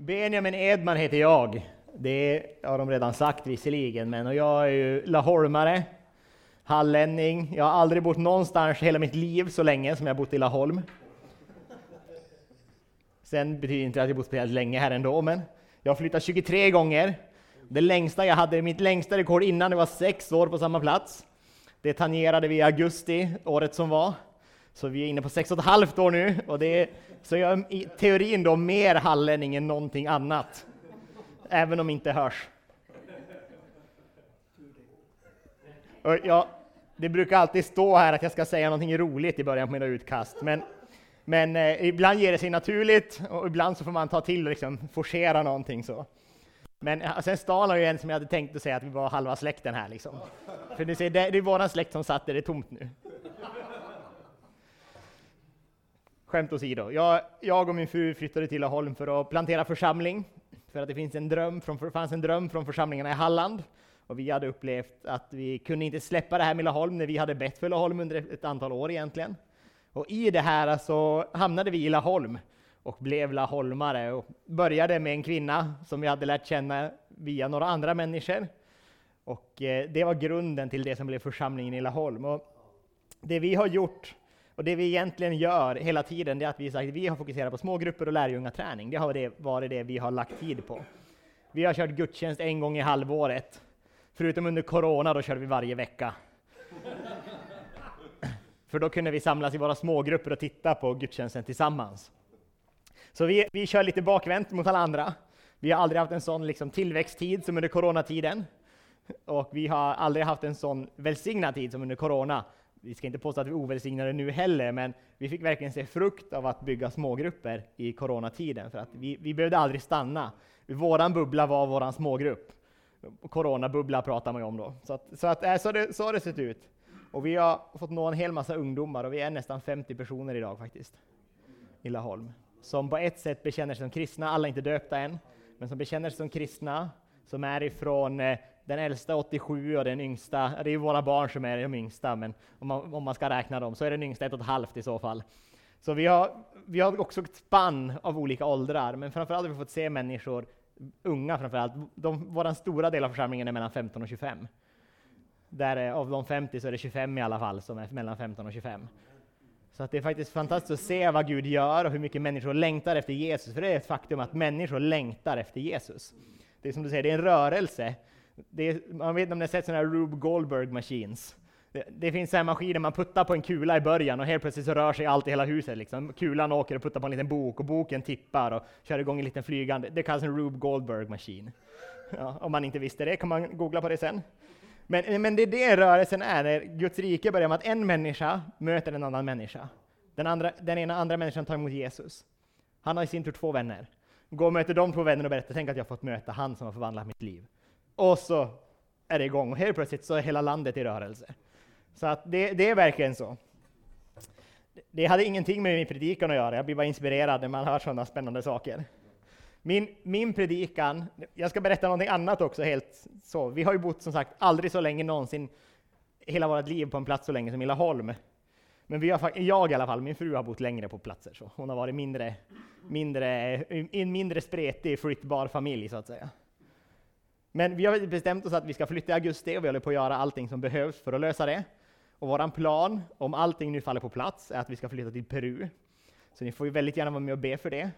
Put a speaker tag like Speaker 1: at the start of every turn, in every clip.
Speaker 1: Benjamin Edman heter jag. Det har de redan sagt visserligen, men och jag är ju laholmare, hallänning. Jag har aldrig bott någonstans hela mitt liv så länge som jag bott i Laholm. Sen betyder inte att jag bott speciellt länge här ändå, men jag har flyttat 23 gånger. Det längsta jag hade, mitt längsta rekord innan, det var sex år på samma plats. Det tangerade vi i augusti året som var. Så vi är inne på sex och ett halvt år nu, och det är, så jag är i teorin då mer hallänning än någonting annat. Även om inte hörs. Och ja, det brukar alltid stå här att jag ska säga någonting roligt i början på mina utkast, men, men eh, ibland ger det sig naturligt och ibland så får man ta till och liksom forcera någonting så. Men sen stal han ju en som jag hade tänkt att säga att vi var halva släkten här liksom. För ni ser, det, det är våran släkt som satt där, det är tomt nu. Skämt åsido. Jag, jag och min fru flyttade till Laholm för att plantera församling. För att det finns en dröm från, fanns en dröm från församlingarna i Halland. Och vi hade upplevt att vi kunde inte släppa det här med Laholm när vi hade bett för Laholm under ett antal år egentligen. Och i det här så hamnade vi i Laholm och blev laholmare och började med en kvinna som vi hade lärt känna via några andra människor. Och eh, det var grunden till det som blev församlingen i Laholm. Och det vi har gjort och det vi egentligen gör hela tiden, det är att vi, sagt, vi har fokuserat på smågrupper och lärjungaträning. Det har det varit det vi har lagt tid på. Vi har kört gudstjänst en gång i halvåret. Förutom under corona, då körde vi varje vecka. För då kunde vi samlas i våra smågrupper och titta på gudstjänsten tillsammans. Så vi, vi kör lite bakvänt mot alla andra. Vi har aldrig haft en sån liksom, tillväxttid som under coronatiden. Och vi har aldrig haft en sån välsignad tid som under corona vi ska inte påstå att vi är ovälsignade nu heller, men vi fick verkligen se frukt av att bygga smågrupper i coronatiden, för att vi, vi behövde aldrig stanna. Våran bubbla var våran smågrupp. Coronabubbla pratar man ju om då. Så, att, så, att, eh, så, det, så har det sett ut. Och vi har fått nå en hel massa ungdomar, och vi är nästan 50 personer idag faktiskt, i Laholm, som på ett sätt bekänner sig som kristna, alla är inte döpta än, men som bekänner sig som kristna, som är ifrån eh, den äldsta 87 och den yngsta, det är ju våra barn som är de yngsta, men om man, om man ska räkna dem så är den yngsta ett och ett halvt i så fall. Så vi har, vi har också ett spann av olika åldrar, men framförallt har vi fått se människor, unga framförallt, de, vår stora del av församlingen är mellan 15 och 25. Där av de 50 så är det 25 i alla fall som är mellan 15 och 25. Så att det är faktiskt fantastiskt att se vad Gud gör och hur mycket människor längtar efter Jesus, för det är ett faktum att människor längtar efter Jesus. Det är som du säger, det är en rörelse är, man vet om ni har sett sådana här Rube Goldberg Machines. Det, det finns sådana maskiner man puttar på en kula i början och helt plötsligt så rör sig allt i hela huset. Liksom. Kulan åker och puttar på en liten bok och boken tippar och kör igång en liten flygande. Det kallas en Rube Goldberg Machine. Ja, om man inte visste det kan man googla på det sen. Men, men det är det rörelsen är, när Guds rike börjar med att en människa möter en annan människa. Den, andra, den ena andra människan tar emot Jesus. Han har i sin tur två vänner. Gå och möter de två vännerna och berättar, tänk att jag har fått möta han som har förvandlat mitt liv. Och så är det igång, och helt plötsligt så är hela landet i rörelse. Så att det, det är verkligen så. Det hade ingenting med min predikan att göra, jag blir bara inspirerad när man hör sådana spännande saker. Min, min predikan, jag ska berätta någonting annat också, helt så. Vi har ju bott som sagt aldrig så länge någonsin, hela vårt liv på en plats så länge som Laholm. Men vi har, jag i alla fall, min fru har bott längre på platser, så hon har varit mindre, mindre, en mindre spretig, flyttbar familj så att säga. Men vi har bestämt oss att vi ska flytta i augusti och vi håller på att göra allting som behövs för att lösa det. Och våran plan, om allting nu faller på plats, är att vi ska flytta till Peru. Så ni får ju väldigt gärna vara med och be för det.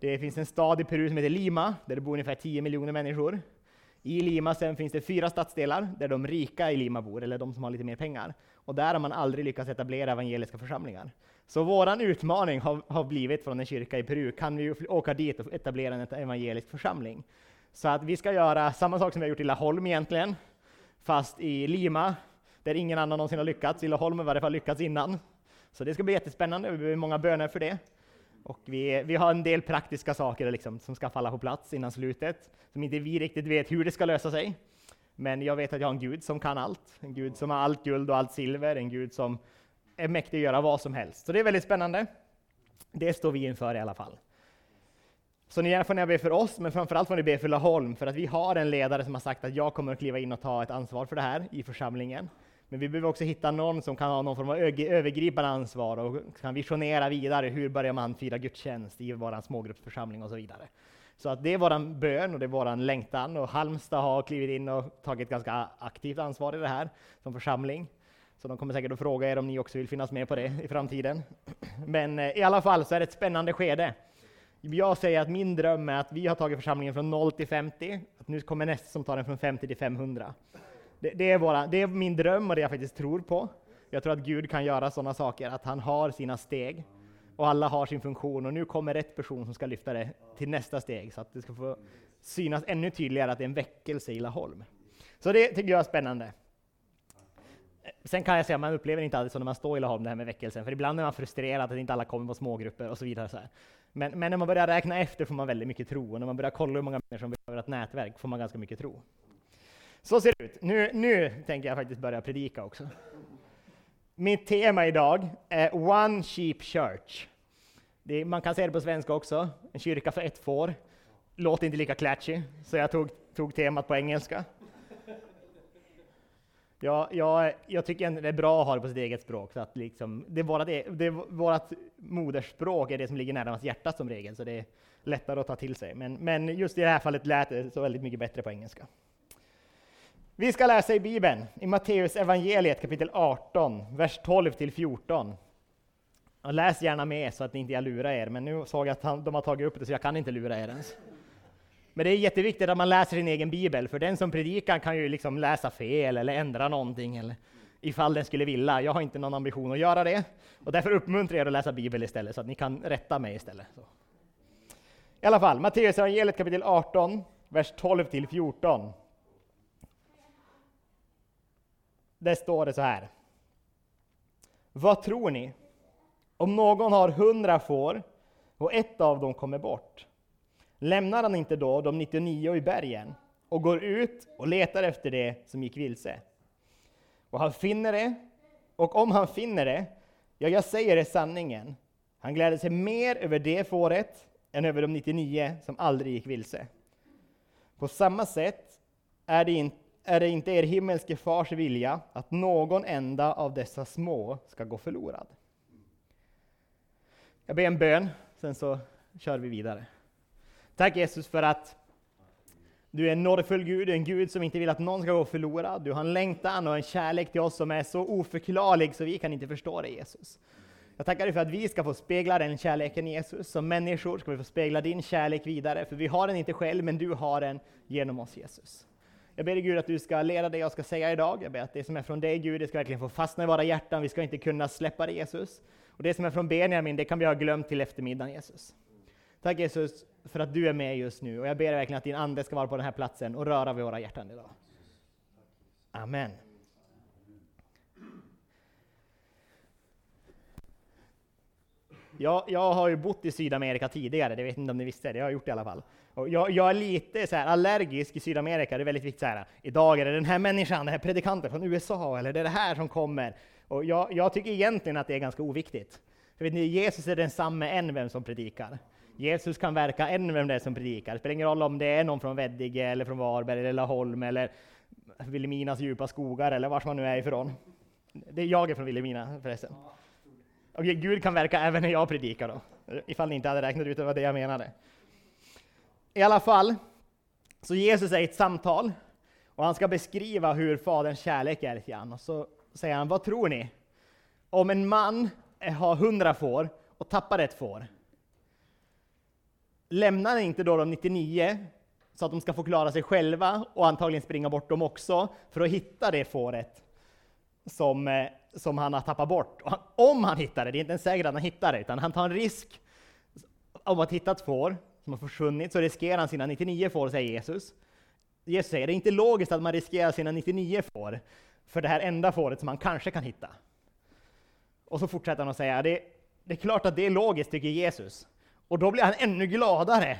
Speaker 1: Det finns en stad i Peru som heter Lima, där det bor ungefär 10 miljoner människor. I Lima sen finns det fyra stadsdelar där de rika i Lima bor, eller de som har lite mer pengar. Och där har man aldrig lyckats etablera evangeliska församlingar. Så våran utmaning har, har blivit från en kyrka i Peru, kan vi åka dit och etablera en evangelisk församling? Så att vi ska göra samma sak som vi har gjort i Laholm egentligen, fast i Lima, där ingen annan någonsin har lyckats. I Laholm har i varje fall lyckats innan. Så det ska bli jättespännande, vi behöver många böner för det. Och vi, vi har en del praktiska saker liksom, som ska falla på plats innan slutet, som inte vi riktigt vet hur det ska lösa sig. Men jag vet att jag har en Gud som kan allt, en Gud som har allt guld och allt silver, en Gud som är mäktig att göra vad som helst. Så det är väldigt spännande. Det står vi inför i alla fall. Så ni gärna får ni be för oss, men framförallt får ni be för Laholm, för att vi har en ledare som har sagt att jag kommer att kliva in och ta ett ansvar för det här i församlingen. Men vi behöver också hitta någon som kan ha någon form av övergripande ansvar och kan visionera vidare. Hur börjar man fira gudstjänst i vår smågruppsförsamling och så vidare. Så att det är våran bön och det är våran längtan och Halmstad har klivit in och tagit ganska aktivt ansvar i det här som församling. Så de kommer säkert att fråga er om ni också vill finnas med på det i framtiden. Men eh, i alla fall så är det ett spännande skede. Jag säger att min dröm är att vi har tagit församlingen från 0 till 50, att nu kommer nästa som tar den från 50 till 500. Det, det, är våra, det är min dröm och det jag faktiskt tror på. Jag tror att Gud kan göra sådana saker, att han har sina steg och alla har sin funktion och nu kommer rätt person som ska lyfta det till nästa steg så att det ska få synas ännu tydligare att det är en väckelse i Laholm. Så det tycker jag är spännande. Sen kan jag säga att man upplever inte alltid så när man står i Laholm, det här med väckelsen, för ibland är man frustrerad att inte alla kommer på smågrupper och så vidare. Så men, men, när man börjar räkna efter får man väldigt mycket tro, och när man börjar kolla hur många människor som behöver ett nätverk får man ganska mycket tro. Så ser det ut. Nu, nu tänker jag faktiskt börja predika också. Mitt tema idag är One Sheep Church. Det, man kan säga det på svenska också, en kyrka för ett får. Låter inte lika catchy, så jag tog, tog temat på engelska. Ja, jag, jag tycker det är bra att ha det på sitt eget språk. Så att liksom, det, är e-, det, det, vårt modersspråk är det som ligger närmast hjärtat som regel, så det är lättare att ta till sig. Men, men just i det här fallet lät det så väldigt mycket bättre på engelska. Vi ska läsa i Bibeln, i Matteus evangeliet kapitel 18, vers 12 till 14. Och läs gärna med så att ni inte jag lurar er, men nu såg jag att de har tagit upp det så jag kan inte lura er ens. Men det är jätteviktigt att man läser sin egen bibel, för den som predikar kan ju liksom läsa fel eller ändra någonting, eller ifall den skulle vilja. Jag har inte någon ambition att göra det, och därför uppmuntrar jag er att läsa bibel istället, så att ni kan rätta mig istället. Så. I alla fall, Matteus evangeliet kapitel 18, vers 12 till 14. Där står det så här. Vad tror ni? Om någon har hundra får och ett av dem kommer bort, lämnar han inte då de 99 i bergen och går ut och letar efter det som gick vilse? Och han finner det, och om han finner det, ja, jag säger det sanningen, han gläder sig mer över det fåret än över de 99 som aldrig gick vilse. På samma sätt är det inte är det inte er himmelske fars vilja att någon enda av dessa små ska gå förlorad. Jag ber en bön, sen så kör vi vidare. Tack Jesus för att du är en nådefull Gud, en Gud som inte vill att någon ska gå förlorad. Du har en längtan och en kärlek till oss som är så oförklarlig så vi kan inte förstå det Jesus. Jag tackar dig för att vi ska få spegla den kärleken Jesus. Som människor ska vi få spegla din kärlek vidare, för vi har den inte själv, men du har den genom oss Jesus. Jag ber dig Gud att du ska leda det jag ska säga idag. Jag ber att det som är från dig Gud, det ska verkligen få fastna i våra hjärtan. Vi ska inte kunna släppa det Jesus. Och det som är från Benjamin, det kan vi ha glömt till eftermiddagen Jesus. Tack Jesus för att du är med just nu och jag ber verkligen att din Ande ska vara på den här platsen och röra vid våra hjärtan idag. Amen. Jag, jag har ju bott i Sydamerika tidigare, det vet inte om ni visste, det har jag gjort i alla fall. Och jag, jag är lite så här allergisk i Sydamerika, det är väldigt viktigt så här. Idag är det den här människan, den här predikanten från USA, eller det är det här som kommer. Och jag, jag tycker egentligen att det är ganska oviktigt. För vet ni, Jesus är densamme än vem som predikar. Jesus kan verka än vem det är som predikar. Det spelar ingen roll om det är någon från Veddige, eller från Varberg, eller Laholm, eller Vilhelminas djupa skogar, eller vars man nu är ifrån. Det är jag är från Vilhelmina förresten. Och Gud kan verka även när jag predikar då, ifall ni inte hade räknat ut det var det jag menade. I alla fall, så Jesus är i ett samtal, och han ska beskriva hur Faderns kärlek är till honom. Och så säger han, vad tror ni? Om en man har hundra får och tappar ett får, lämnar han inte då de 99 så att de ska få klara sig själva och antagligen springa bort dem också för att hitta det fåret som, eh, som han har tappat bort. Om han hittar det, det är inte ens säkert att han hittar det, utan han tar en risk om att hitta ett får som har försvunnit, så riskerar han sina 99 får, säger Jesus. Jesus säger, det är inte logiskt att man riskerar sina 99 får för det här enda fåret som man kanske kan hitta. Och så fortsätter han att säga, det, det är klart att det är logiskt, tycker Jesus. Och då blir han ännu gladare.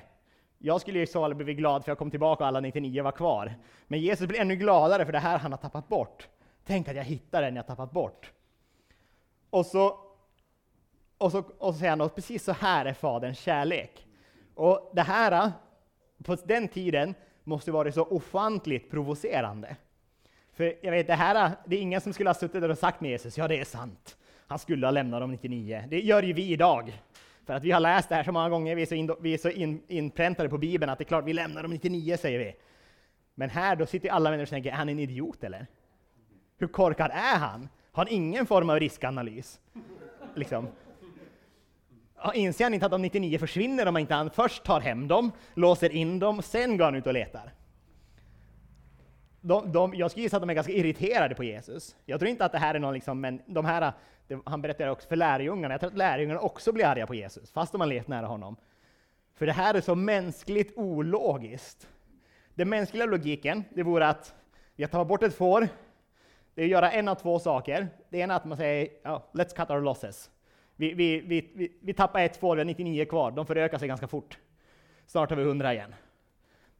Speaker 1: Jag skulle i så fall blivit glad för jag kom tillbaka och alla 99 var kvar. Men Jesus blir ännu gladare för det här han har tappat bort. Tänk att jag hittar den jag tappat bort. Och så, och så, och så säger han att precis så här är Faderns kärlek. Och det här, på den tiden, måste varit så ofantligt provocerande. För jag vet, det här, det är ingen som skulle ha suttit där och sagt med Jesus, ja det är sant. Han skulle ha lämnat dem 99. Det gör ju vi idag. För att vi har läst det här så många gånger, vi är så, in, vi är så in, inpräntade på Bibeln att det är klart vi lämnar de 99 säger vi. Men här då sitter alla människor och tänker, är han en idiot eller? Hur korkad är han? Har han ingen form av riskanalys? Liksom. Inser han inte att de 99 försvinner om han inte han först tar hem dem, låser in dem, sen går han ut och letar? De, de, jag skulle gissa att de är ganska irriterade på Jesus. Jag tror inte att det här är någon liksom, men de här, det, han berättar också för lärjungarna, jag tror att lärjungarna också blir arga på Jesus, fast de har levt nära honom. För det här är så mänskligt ologiskt. Den mänskliga logiken, det vore att jag tar bort ett får, det är att göra en av två saker. Det ena är att man säger oh, ”let's cut our losses”. Vi, vi, vi, vi, vi tappar ett får, vi har 99 kvar, de förökar sig ganska fort. Snart har vi 100 igen.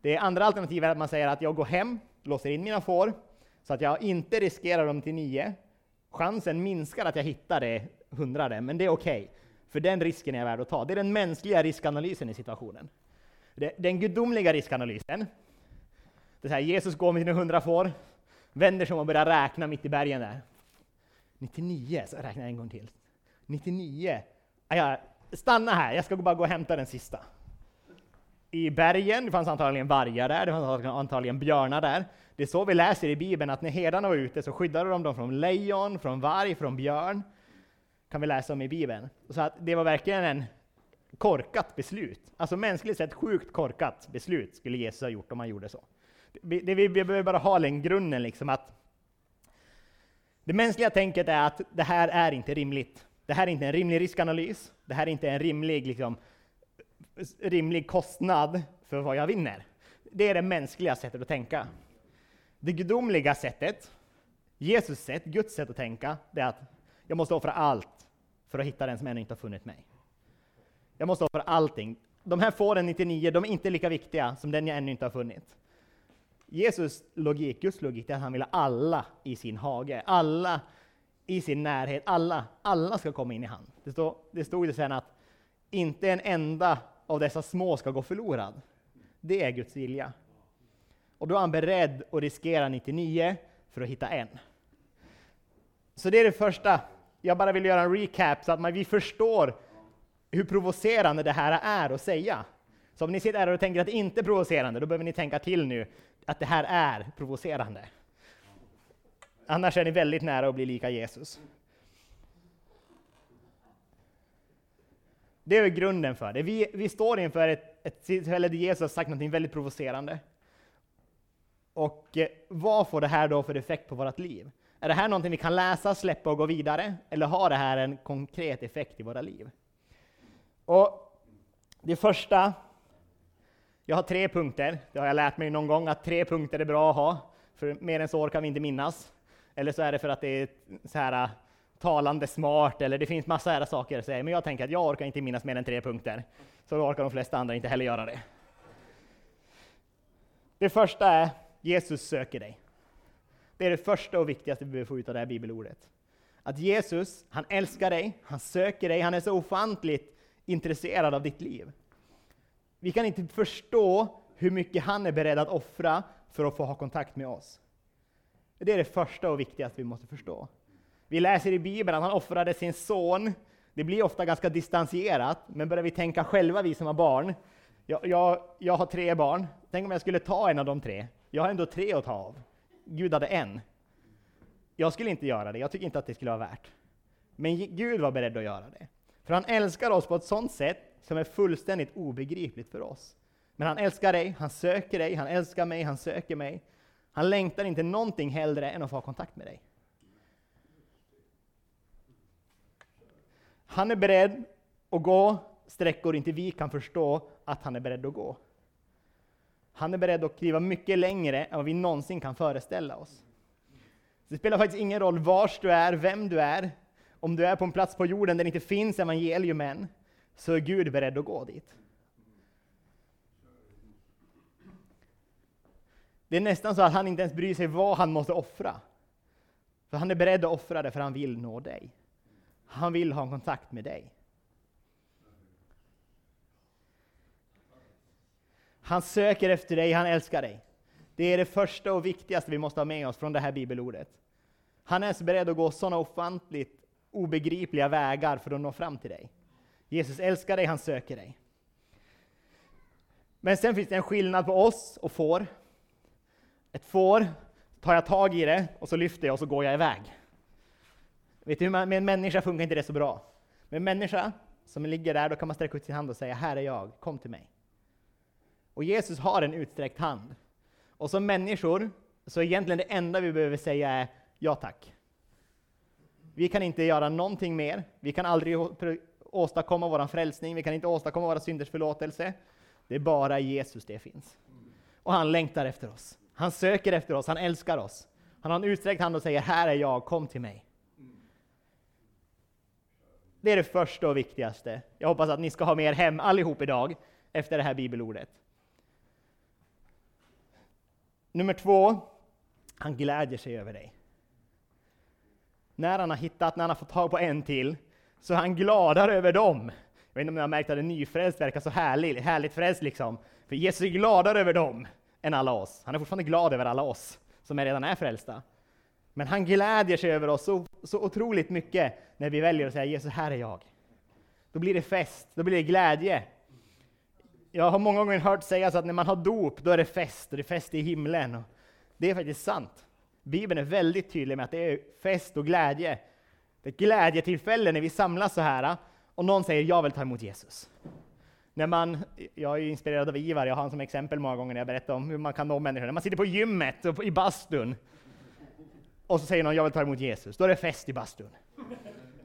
Speaker 1: Det andra alternativet är att man säger att jag går hem, låser in mina får, så att jag inte riskerar dem till nio. Chansen minskar att jag hittar det hundrade, men det är okej. Okay, för den risken är jag värd att ta. Det är den mänskliga riskanalysen i situationen. Den gudomliga riskanalysen, det är här, Jesus går med sina hundra får, vänder sig om och börjar räkna mitt i bergen där. 99, så räknar jag en gång till. 99. Ja, stanna här, jag ska bara gå och hämta den sista. I bergen, det fanns antagligen vargar där, det fanns antagligen björnar där. Det är så vi läser i Bibeln, att när herdarna var ute så skyddade de dem från lejon, från varg, från björn. kan vi läsa om i Bibeln. Så att det var verkligen en korkat beslut. Alltså mänskligt sett sjukt korkat beslut skulle Jesus ha gjort om han gjorde så. Det, vi, vi behöver bara ha den grunden liksom att det mänskliga tänket är att det här är inte rimligt. Det här är inte en rimlig riskanalys. Det här är inte en rimlig, liksom, rimlig kostnad för vad jag vinner. Det är det mänskliga sättet att tänka. Det gudomliga sättet, Jesus sätt, Guds sätt att tänka, det är att jag måste offra allt för att hitta den som ännu inte har funnit mig. Jag måste offra allting. De här fåren 99, de är inte lika viktiga som den jag ännu inte har funnit. Jesus logik, Guds logik, är att han vill ha alla i sin hage, alla i sin närhet, alla, alla ska komma in i han. Det, stod, det stod det sen att inte en enda av dessa små ska gå förlorad. Det är Guds vilja. Och då är han beredd att riskera 99 för att hitta en. Så det är det första. Jag bara vill göra en recap så att man, vi förstår hur provocerande det här är att säga. Så om ni sitter här och tänker att det inte är provocerande, då behöver ni tänka till nu att det här är provocerande. Annars är ni väldigt nära att bli lika Jesus. Det är grunden för det. Vi, vi står inför ett, ett tillfälle där Jesus har sagt något väldigt provocerande. Och eh, vad får det här då för effekt på vårt liv? Är det här någonting vi kan läsa, släppa och gå vidare? Eller har det här en konkret effekt i våra liv? Och det första, jag har tre punkter. Det har jag lärt mig någon gång, att tre punkter är bra att ha. För mer än så kan vi inte minnas. Eller så är det för att det är så här talande smart, eller det finns massa andra saker att säga. Men jag tänker att jag orkar inte minnas mer än tre punkter. Så då orkar de flesta andra inte heller göra det. Det första är Jesus söker dig. Det är det första och viktigaste vi behöver få ut av det här bibelordet. Att Jesus, han älskar dig, han söker dig, han är så ofantligt intresserad av ditt liv. Vi kan inte förstå hur mycket han är beredd att offra för att få ha kontakt med oss. Det är det första och viktigaste vi måste förstå. Vi läser i Bibeln att han offrade sin son. Det blir ofta ganska distanserat, men börjar vi tänka själva, vi som har barn. Jag, jag, jag har tre barn. Tänk om jag skulle ta en av de tre. Jag har ändå tre att ta av. Gud hade en. Jag skulle inte göra det. Jag tycker inte att det skulle vara värt. Men Gud var beredd att göra det. För han älskar oss på ett sådant sätt som är fullständigt obegripligt för oss. Men han älskar dig, han söker dig, han älskar mig, han söker mig. Han längtar inte någonting hellre än att få ha kontakt med dig. Han är beredd att gå sträckor inte vi kan förstå att han är beredd att gå. Han är beredd att kliva mycket längre än vad vi någonsin kan föreställa oss. Det spelar faktiskt ingen roll vars du är, vem du är. Om du är på en plats på jorden där det inte finns evangelium än, så är Gud beredd att gå dit. Det är nästan så att han inte ens bryr sig vad han måste offra. För han är beredd att offra det för han vill nå dig. Han vill ha kontakt med dig. Han söker efter dig, han älskar dig. Det är det första och viktigaste vi måste ha med oss från det här bibelordet. Han är så beredd att gå sådana ofantligt obegripliga vägar för att nå fram till dig. Jesus älskar dig, han söker dig. Men sen finns det en skillnad på oss och får. Ett får tar jag tag i det och så lyfter jag och så går jag iväg. Vet du, med en människa funkar inte det så bra. Med en människa som ligger där, då kan man sträcka ut sin hand och säga Här är jag, kom till mig. Och Jesus har en utsträckt hand. Och som människor så är egentligen det enda vi behöver säga är ja tack. Vi kan inte göra någonting mer. Vi kan aldrig åstadkomma vår frälsning, vi kan inte åstadkomma våra synders förlåtelse. Det är bara Jesus det finns. Och han längtar efter oss. Han söker efter oss, han älskar oss. Han har en utsträckt hand och säger Här är jag, kom till mig. Det är det första och viktigaste. Jag hoppas att ni ska ha med er hem allihop idag efter det här bibelordet. Nummer två, han glädjer sig över dig. När han har hittat, när han har fått tag på en till, så är han gladare över dem. Jag vet inte om ni har märkt att en nyfrälst verkar så härlig, härligt frälst liksom. För Jesus är gladare över dem än alla oss. Han är fortfarande glad över alla oss som redan är frälsta. Men han glädjer sig över oss så, så otroligt mycket när vi väljer att säga Jesus, här är jag. Då blir det fest, då blir det glädje. Jag har många gånger hört sägas att när man har dop, då är det fest, och det är fest i himlen. Och det är faktiskt sant. Bibeln är väldigt tydlig med att det är fest och glädje. Det är glädjetillfälle när vi samlas så här, och någon säger jag vill ta emot Jesus. När man, jag är inspirerad av Ivar, jag har honom som exempel många gånger när jag berättar om hur man kan nå människor. När man sitter på gymmet och i bastun, och så säger någon jag vill ta emot Jesus, då är det fest i bastun.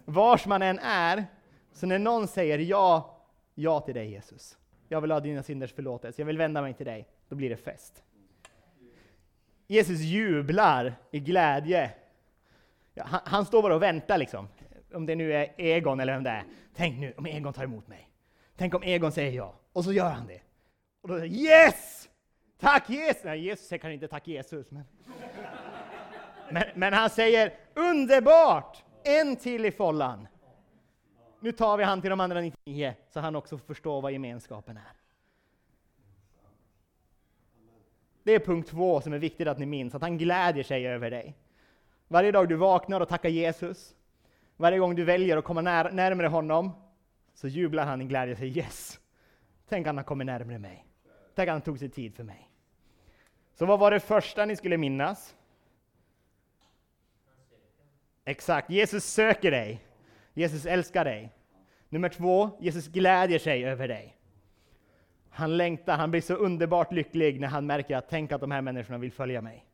Speaker 1: Vars man än är, så när någon säger ja, ja till dig Jesus, jag vill ha dina synders förlåtelse, jag vill vända mig till dig, då blir det fest. Jesus jublar i glädje. Ja, han, han, står bara och väntar liksom. Om det nu är Egon eller vem det är. Tänk nu om Egon tar emot mig. Tänk om Egon säger ja. Och så gör han det. Och då säger Yes! Tack Jesus! Nej, Jesus säger kanske inte tack Jesus. Men, men, men han säger underbart! En till i follan. Nu tar vi han till de andra 99 så han också förstår vad gemenskapen är. Det är punkt två som är viktigt att ni minns, att han glädjer sig över dig. Varje dag du vaknar och tackar Jesus, varje gång du väljer att komma när, närmare honom, så jublar han i glädje och säger yes! Tänk att han har kommit närmare mig. Tänk att han tog sig tid för mig. Så vad var det första ni skulle minnas? Exakt, Jesus söker dig. Jesus älskar dig. Nummer två, Jesus glädjer sig över dig. Han längtar, han blir så underbart lycklig när han märker att tänk att de här människorna vill följa mig.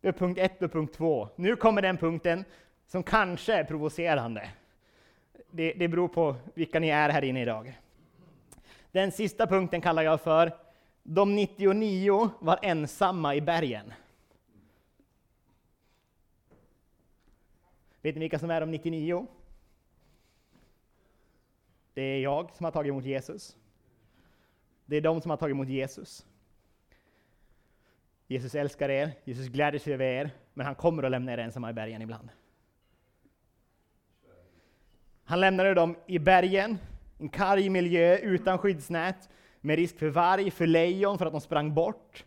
Speaker 1: Det är punkt ett och punkt två. Nu kommer den punkten som kanske är provocerande. Det, det beror på vilka ni är här inne idag. Den sista punkten kallar jag för De 99 var ensamma i bergen. Vet ni vilka som är de 99? Det är jag som har tagit emot Jesus. Det är de som har tagit emot Jesus. Jesus älskar er, Jesus gläder sig över er, men han kommer att lämna er ensamma i bergen ibland. Han lämnade dem i bergen, en karg miljö utan skyddsnät, med risk för varg, för lejon, för att de sprang bort,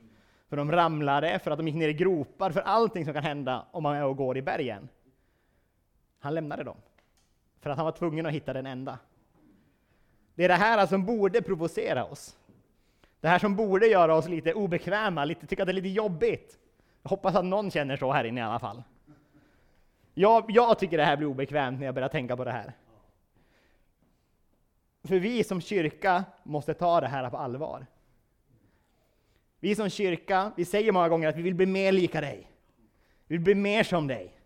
Speaker 1: för de ramlade, för att de gick ner i gropar, för allting som kan hända om man är och går i bergen. Han lämnade dem, för att han var tvungen att hitta den enda. Det är det här som borde provocera oss. Det här som borde göra oss lite obekväma, lite, tycka att det är lite jobbigt. Jag hoppas att någon känner så här inne i alla fall. Jag, jag tycker det här blir obekvämt när jag börjar tänka på det här. För vi som kyrka måste ta det här på allvar. Vi som kyrka, vi säger många gånger att vi vill bli mer lika dig. Vi vill bli mer som dig.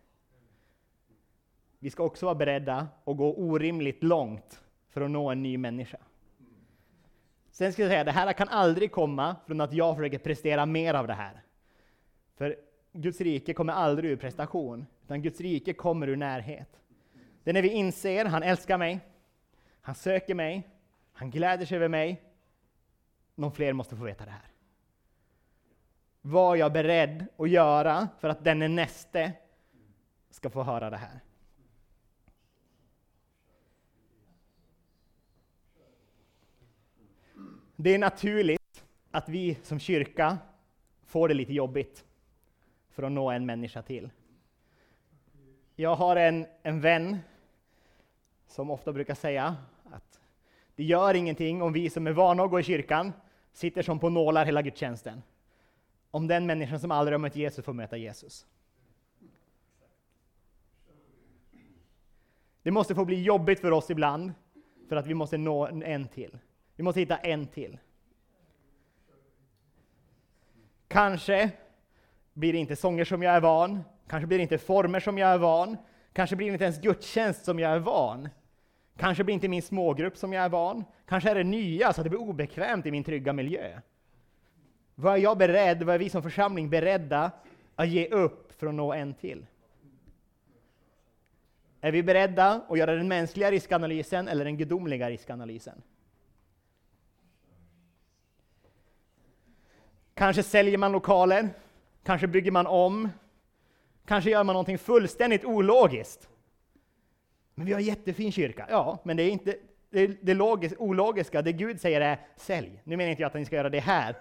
Speaker 1: Vi ska också vara beredda att gå orimligt långt för att nå en ny människa. Sen ska jag säga, det här kan aldrig komma från att jag försöker prestera mer av det här. För Guds rike kommer aldrig ur prestation, utan Guds rike kommer ur närhet. Det är när vi inser, han älskar mig, han söker mig, han gläder sig över mig. Någon fler måste få veta det här. Vad jag beredd att göra för att denne näste ska få höra det här? Det är naturligt att vi som kyrka får det lite jobbigt för att nå en människa till. Jag har en, en vän som ofta brukar säga Att det gör ingenting om vi som är vana att gå i kyrkan sitter som på nålar hela gudstjänsten. Om den människan som aldrig har mött Jesus får möta Jesus. Det måste få bli jobbigt för oss ibland, för att vi måste nå en till. Vi måste hitta en till. Kanske blir det inte sånger som jag är van, kanske blir det inte former som jag är van, kanske blir det inte ens gudstjänst som jag är van. Kanske blir det inte min smågrupp som jag är van, kanske är det nya så att det blir obekvämt i min trygga miljö. Vad är jag beredd, vad är vi som församling beredda att ge upp för att nå en till? Är vi beredda att göra den mänskliga riskanalysen eller den gudomliga riskanalysen? Kanske säljer man lokaler, kanske bygger man om, kanske gör man någonting fullständigt ologiskt. Men vi har en jättefin kyrka. Ja, men det är inte det, det logis, ologiska. Det Gud säger är sälj. Nu menar inte jag att ni ska göra det här.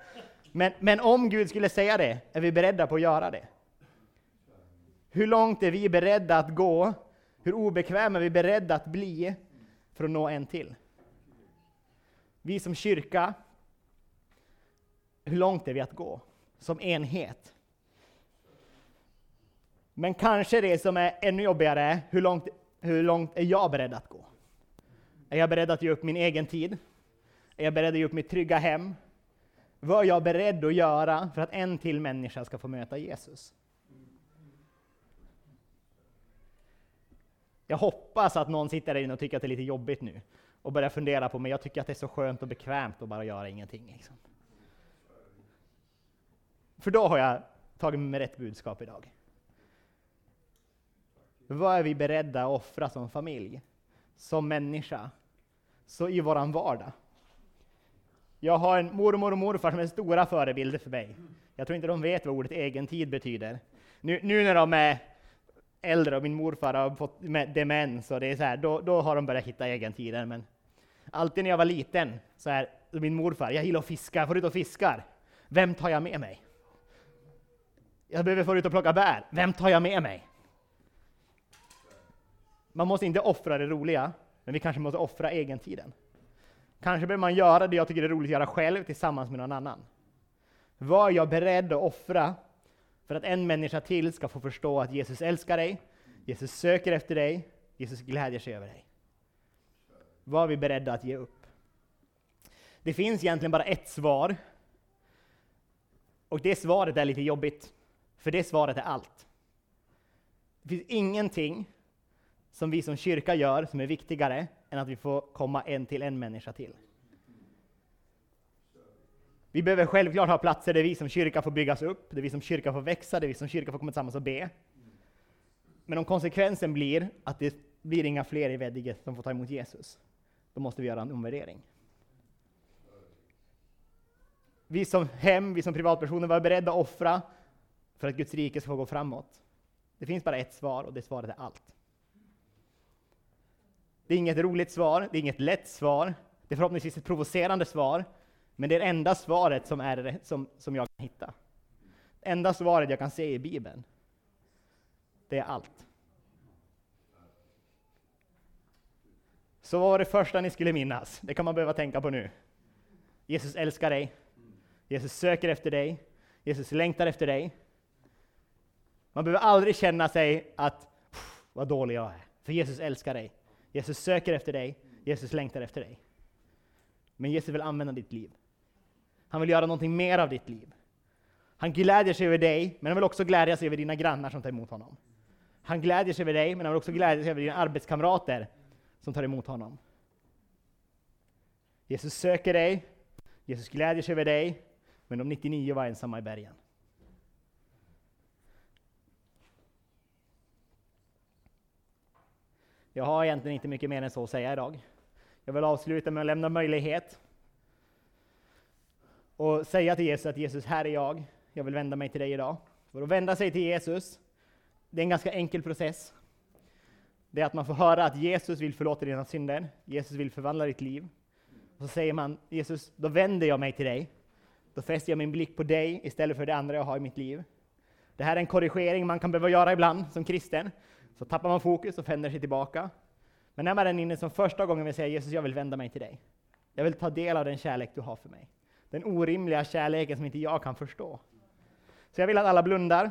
Speaker 1: Men, men om Gud skulle säga det, är vi beredda på att göra det? Hur långt är vi beredda att gå? Hur obekväma är vi beredda att bli för att nå en till? Vi som kyrka, hur långt är vi att gå som enhet? Men kanske det som är ännu jobbigare, hur långt, hur långt är jag beredd att gå? Är jag beredd att ge upp min egen tid? Är jag beredd att ge upp mitt trygga hem? Vad är jag beredd att göra för att en till människa ska få möta Jesus? Jag hoppas att någon sitter där inne och tycker att det är lite jobbigt nu och börjar fundera på, men jag tycker att det är så skönt och bekvämt att bara göra ingenting. Liksom. För då har jag tagit med rätt budskap idag. Vad är vi beredda att offra som familj, som människa, så i våran vardag? Jag har en mormor och morfar som är stora förebilder för mig. Jag tror inte de vet vad ordet egentid betyder. Nu, nu när de är äldre och min morfar har fått demens, och det är så här, då, då har de börjat hitta egentiden. Men alltid när jag var liten, så här, min morfar, jag gillar att fiska, får ut och fiskar. Vem tar jag med mig? Jag behöver få ut och plocka bär. Vem tar jag med mig? Man måste inte offra det roliga, men vi kanske måste offra egentiden. Kanske behöver man göra det jag tycker är roligt att göra själv tillsammans med någon annan. Vad är jag beredd att offra för att en människa till ska få förstå att Jesus älskar dig, Jesus söker efter dig, Jesus glädjer sig över dig? Vad är vi beredda att ge upp? Det finns egentligen bara ett svar. Och det svaret är lite jobbigt, för det svaret är allt. Det finns ingenting som vi som kyrka gör som är viktigare än att vi får komma en till en människa till. Vi behöver självklart ha platser där vi som kyrka får byggas upp, där vi som kyrka får växa, där vi som kyrka får komma tillsammans och be. Men om konsekvensen blir att det blir inga fler i Veddige som får ta emot Jesus, då måste vi göra en omvärdering. Vi som hem, vi som privatpersoner var beredda att offra för att Guds rike ska få gå framåt. Det finns bara ett svar och det svaret är allt. Det är inget roligt svar, det är inget lätt svar, det är förhoppningsvis ett provocerande svar, men det är det enda svaret som, är, som, som jag kan hitta. Det enda svaret jag kan se i Bibeln. Det är allt. Så vad var det första ni skulle minnas? Det kan man behöva tänka på nu. Jesus älskar dig. Jesus söker efter dig. Jesus längtar efter dig. Man behöver aldrig känna sig att vad dålig jag är, för Jesus älskar dig. Jesus söker efter dig. Jesus längtar efter dig. Men Jesus vill använda ditt liv. Han vill göra någonting mer av ditt liv. Han glädjer sig över dig, men han vill också glädja sig över dina grannar som tar emot honom. Han glädjer sig över dig, men han vill också glädja sig över dina arbetskamrater som tar emot honom. Jesus söker dig, Jesus glädjer sig över dig, men de 99 var ensamma i bergen. Jag har egentligen inte mycket mer än så att säga idag. Jag vill avsluta med att lämna möjlighet och säga till Jesus att Jesus, här är jag. Jag vill vända mig till dig idag. För att vända sig till Jesus, det är en ganska enkel process. Det är att man får höra att Jesus vill förlåta dina synder. Jesus vill förvandla ditt liv. Och så säger man, Jesus, då vänder jag mig till dig. Då fäster jag min blick på dig istället för det andra jag har i mitt liv. Det här är en korrigering man kan behöva göra ibland som kristen. Så tappar man fokus och vänder sig tillbaka. Men när man är inne som första gången vill säga Jesus, jag vill vända mig till dig. Jag vill ta del av den kärlek du har för mig. Den orimliga kärleken som inte jag kan förstå. Så jag vill att alla blundar.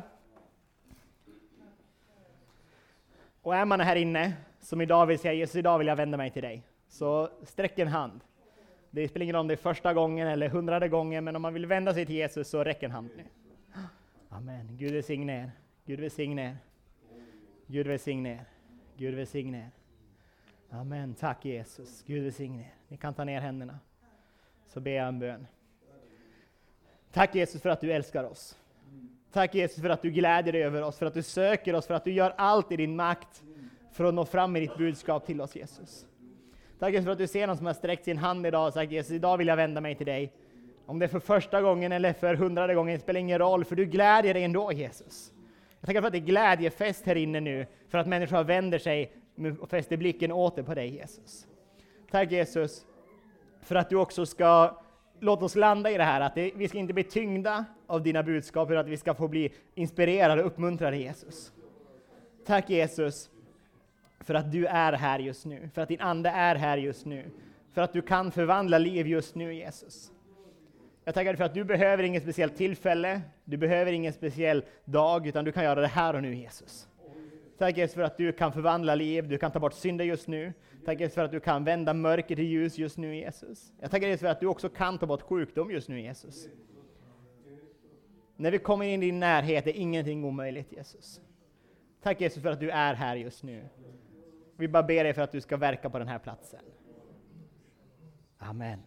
Speaker 1: Och är man här inne som idag vill säga Jesus, idag vill jag vända mig till dig. Så sträck en hand. Det spelar ingen roll om det är första gången eller hundrade gången, men om man vill vända sig till Jesus så räck en hand nu. Amen. Gud välsigne er. Gud välsigne er. Gud välsigne er. Gud välsigne er. Amen. Tack Jesus. Gud välsigne er. Ni kan ta ner händerna. Så ber jag en bön. Tack Jesus för att du älskar oss. Tack Jesus för att du gläder dig över oss, för att du söker oss, för att du gör allt i din makt för att nå fram med ditt budskap till oss Jesus. Tack Jesus för att du ser någon som har sträckt sin hand idag och sagt Jesus, idag vill jag vända mig till dig. Om det är för första gången eller för hundrade gången spelar ingen roll, för du gläder dig ändå Jesus. Jag tackar för att det är glädjefest här inne nu, för att människor vänder sig och fäster blicken åter på dig Jesus. Tack Jesus, för att du också ska låta oss landa i det här, att det, vi ska inte bli tyngda av dina budskap, utan att vi ska få bli inspirerade och uppmuntrade Jesus. Tack Jesus, för att du är här just nu, för att din Ande är här just nu, för att du kan förvandla liv just nu Jesus. Jag tackar dig för att du behöver inget speciellt tillfälle, du behöver ingen speciell dag, utan du kan göra det här och nu Jesus. Tack Jesus för att du kan förvandla liv, du kan ta bort synder just nu. Tack Jesus för att du kan vända mörker till ljus just nu Jesus. Jag tackar Jesus för att du också kan ta bort sjukdom just nu Jesus. När vi kommer in i din närhet är ingenting omöjligt Jesus. Tack Jesus för att du är här just nu. Vi bara ber dig för att du ska verka på den här platsen. Amen.